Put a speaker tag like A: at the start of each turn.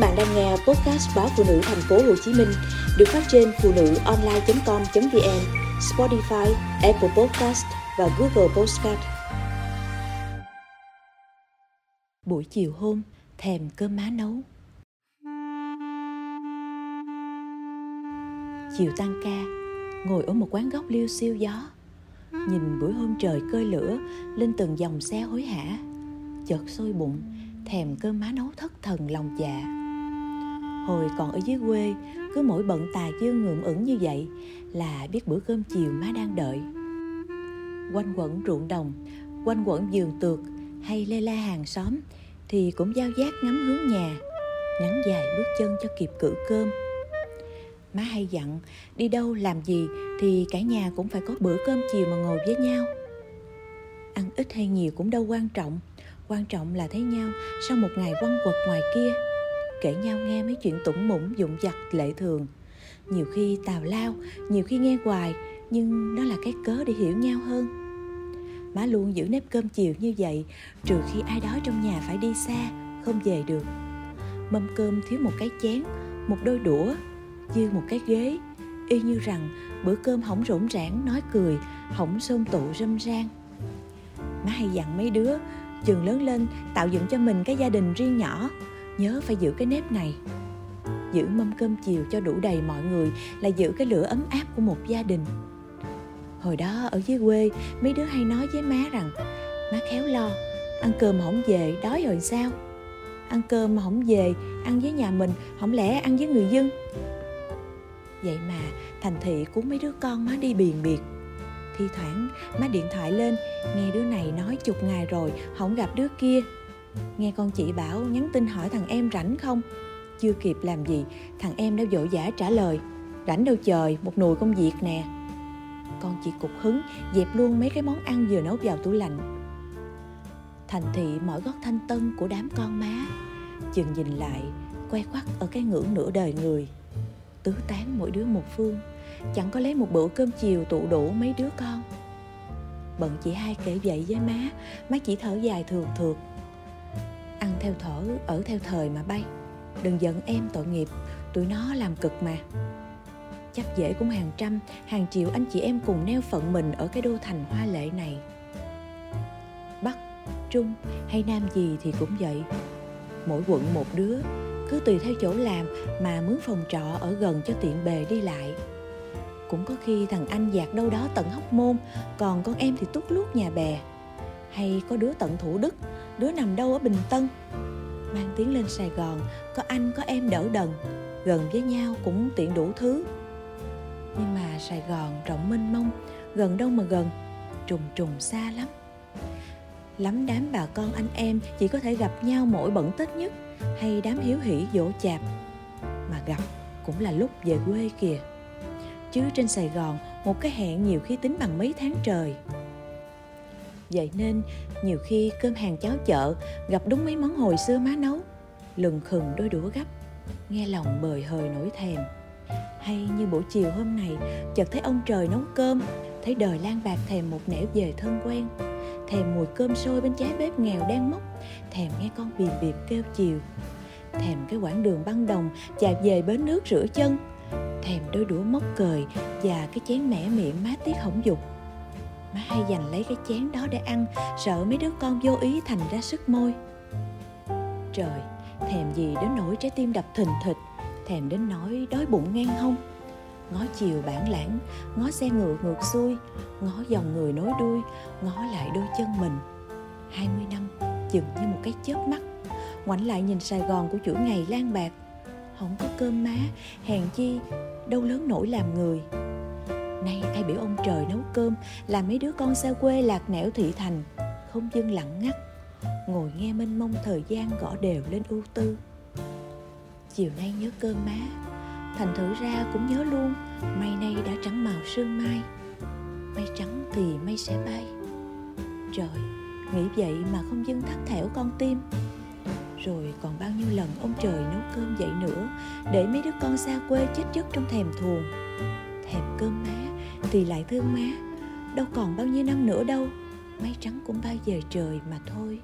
A: bạn đang nghe podcast báo phụ nữ thành phố Hồ Chí Minh được phát trên phụ nữ online.com.vn, Spotify, Apple Podcast và Google Podcast. Buổi chiều hôm, thèm cơm má nấu. Chiều tan ca, ngồi ở một quán góc liêu siêu gió, nhìn buổi hôm trời cơi lửa lên từng dòng xe hối hả, chợt sôi bụng, thèm cơm má nấu thất thần lòng dạ hồi còn ở dưới quê, cứ mỗi bận tà dương ngượng ửng như vậy là biết bữa cơm chiều má đang đợi. Quanh quẩn ruộng đồng, quanh quẩn giường tược hay lê la hàng xóm thì cũng giao giác ngắm hướng nhà ngắn dài bước chân cho kịp cử cơm. Má hay dặn, đi đâu làm gì thì cả nhà cũng phải có bữa cơm chiều mà ngồi với nhau. Ăn ít hay nhiều cũng đâu quan trọng quan trọng là thấy nhau sau một ngày quăng quật ngoài kia kể nhau nghe mấy chuyện tủng mũng dụng dặt lệ thường. Nhiều khi tào lao, nhiều khi nghe hoài, nhưng nó là cái cớ để hiểu nhau hơn. Má luôn giữ nếp cơm chiều như vậy, trừ khi ai đó trong nhà phải đi xa, không về được. Mâm cơm thiếu một cái chén, một đôi đũa, dư một cái ghế. Y như rằng bữa cơm hỏng rỗn rãng, nói cười hỏng xôn tụ râm ran. Má hay dặn mấy đứa chừng lớn lên, tạo dựng cho mình cái gia đình riêng nhỏ nhớ phải giữ cái nếp này. Giữ mâm cơm chiều cho đủ đầy mọi người là giữ cái lửa ấm áp của một gia đình. Hồi đó ở dưới quê, mấy đứa hay nói với má rằng, má khéo lo, ăn cơm mà không về đói rồi sao? Ăn cơm mà không về ăn với nhà mình không lẽ ăn với người dân? Vậy mà thành thị cuốn mấy đứa con má đi biền biệt. Thi thoảng má điện thoại lên, nghe đứa này nói chục ngày rồi không gặp đứa kia nghe con chị bảo nhắn tin hỏi thằng em rảnh không? Chưa kịp làm gì, thằng em đã vội vã trả lời. Rảnh đâu trời, một nồi công việc nè. Con chị cục hứng, dẹp luôn mấy cái món ăn vừa nấu vào tủ lạnh. Thành thị mỏi gót thanh tân của đám con má. Chừng nhìn lại quay quắt ở cái ngưỡng nửa đời người. Tứ tán mỗi đứa một phương, chẳng có lấy một bữa cơm chiều tụ đủ mấy đứa con. Bận chị hai kể vậy với má má chỉ thở dài thường thượt ăn theo thở, ở theo thời mà bay. Đừng giận em, tội nghiệp. Tụi nó làm cực mà. Chắc dễ cũng hàng trăm, hàng triệu anh chị em cùng neo phận mình ở cái đô thành hoa lệ này. Bắc, trung hay nam gì thì cũng vậy. Mỗi quận một đứa, cứ tùy theo chỗ làm mà mướn phòng trọ ở gần cho tiện bề đi lại. Cũng có khi thằng anh dạt đâu đó tận hóc môn, còn con em thì tút lút nhà bè hay có đứa tận thủ đức, đứa nằm đâu ở bình tân? Mang tiếng lên sài gòn, có anh, có em đỡ đần, gần với nhau cũng tiện đủ thứ. Nhưng mà sài gòn rộng mênh mông, gần đâu mà gần, trùng trùng xa lắm. Lắm đám bà con anh em chỉ có thể gặp nhau mỗi bận tết nhất, hay đám hiếu hỉ dỗ chạp, mà gặp cũng là lúc về quê kìa. Chứ trên sài gòn, một cái hẹn nhiều khi tính bằng mấy tháng trời vậy nên, nhiều khi cơm hàng cháo chợ, gặp đúng mấy món hồi xưa má nấu, lừng khừng đôi đũa gấp nghe lòng bời hời nổi thèm. Hay như buổi chiều hôm nay chợt thấy ông trời nấu cơm, thấy đời lan bạc thèm một nẻo về thân quen, thèm mùi cơm sôi bên trái bếp nghèo đang mốc, thèm nghe con bìm biệp kêu chiều, thèm cái quãng đường băng đồng chạy về bến nước rửa chân, thèm đôi đũa móc cười và cái chén mẻ miệng má tiết hỏng dục má hay dành lấy cái chén đó để ăn, sợ mấy đứa con vô ý thành ra sức môi. Trời, thèm gì đến nỗi trái tim đập thình thịch, thèm đến nỗi đói bụng ngang hông. Ngó chiều bản lãng, ngó xe ngựa ngược xuôi, ngó dòng người nối đuôi, ngó lại đôi chân mình. 20 năm, chừng như một cái chớp mắt, ngoảnh lại nhìn sài gòn của chuỗi ngày lan bạc. Không có cơm má, hèn chi, đâu lớn nổi làm người nay ai biểu ông trời nấu cơm, làm mấy đứa con xa quê lạc nẻo thị thành, không dưng lặng ngắt. Ngồi nghe mênh mông thời gian gõ đều lên ưu tư. Chiều nay nhớ cơm má, thành thử ra cũng nhớ luôn mây nay đã trắng màu sương mai. Mây trắng thì mây sẽ bay trời, nghĩ vậy mà không dưng thắt thẻo con tim. Rồi còn bao nhiêu lần ông trời nấu cơm dậy nữa, để mấy đứa con xa quê chết chất trong thèm thuồng thèm cơm má thì lại thương má. Đâu còn bao nhiêu năm nữa đâu mây trắng cũng bay về trời mà thôi.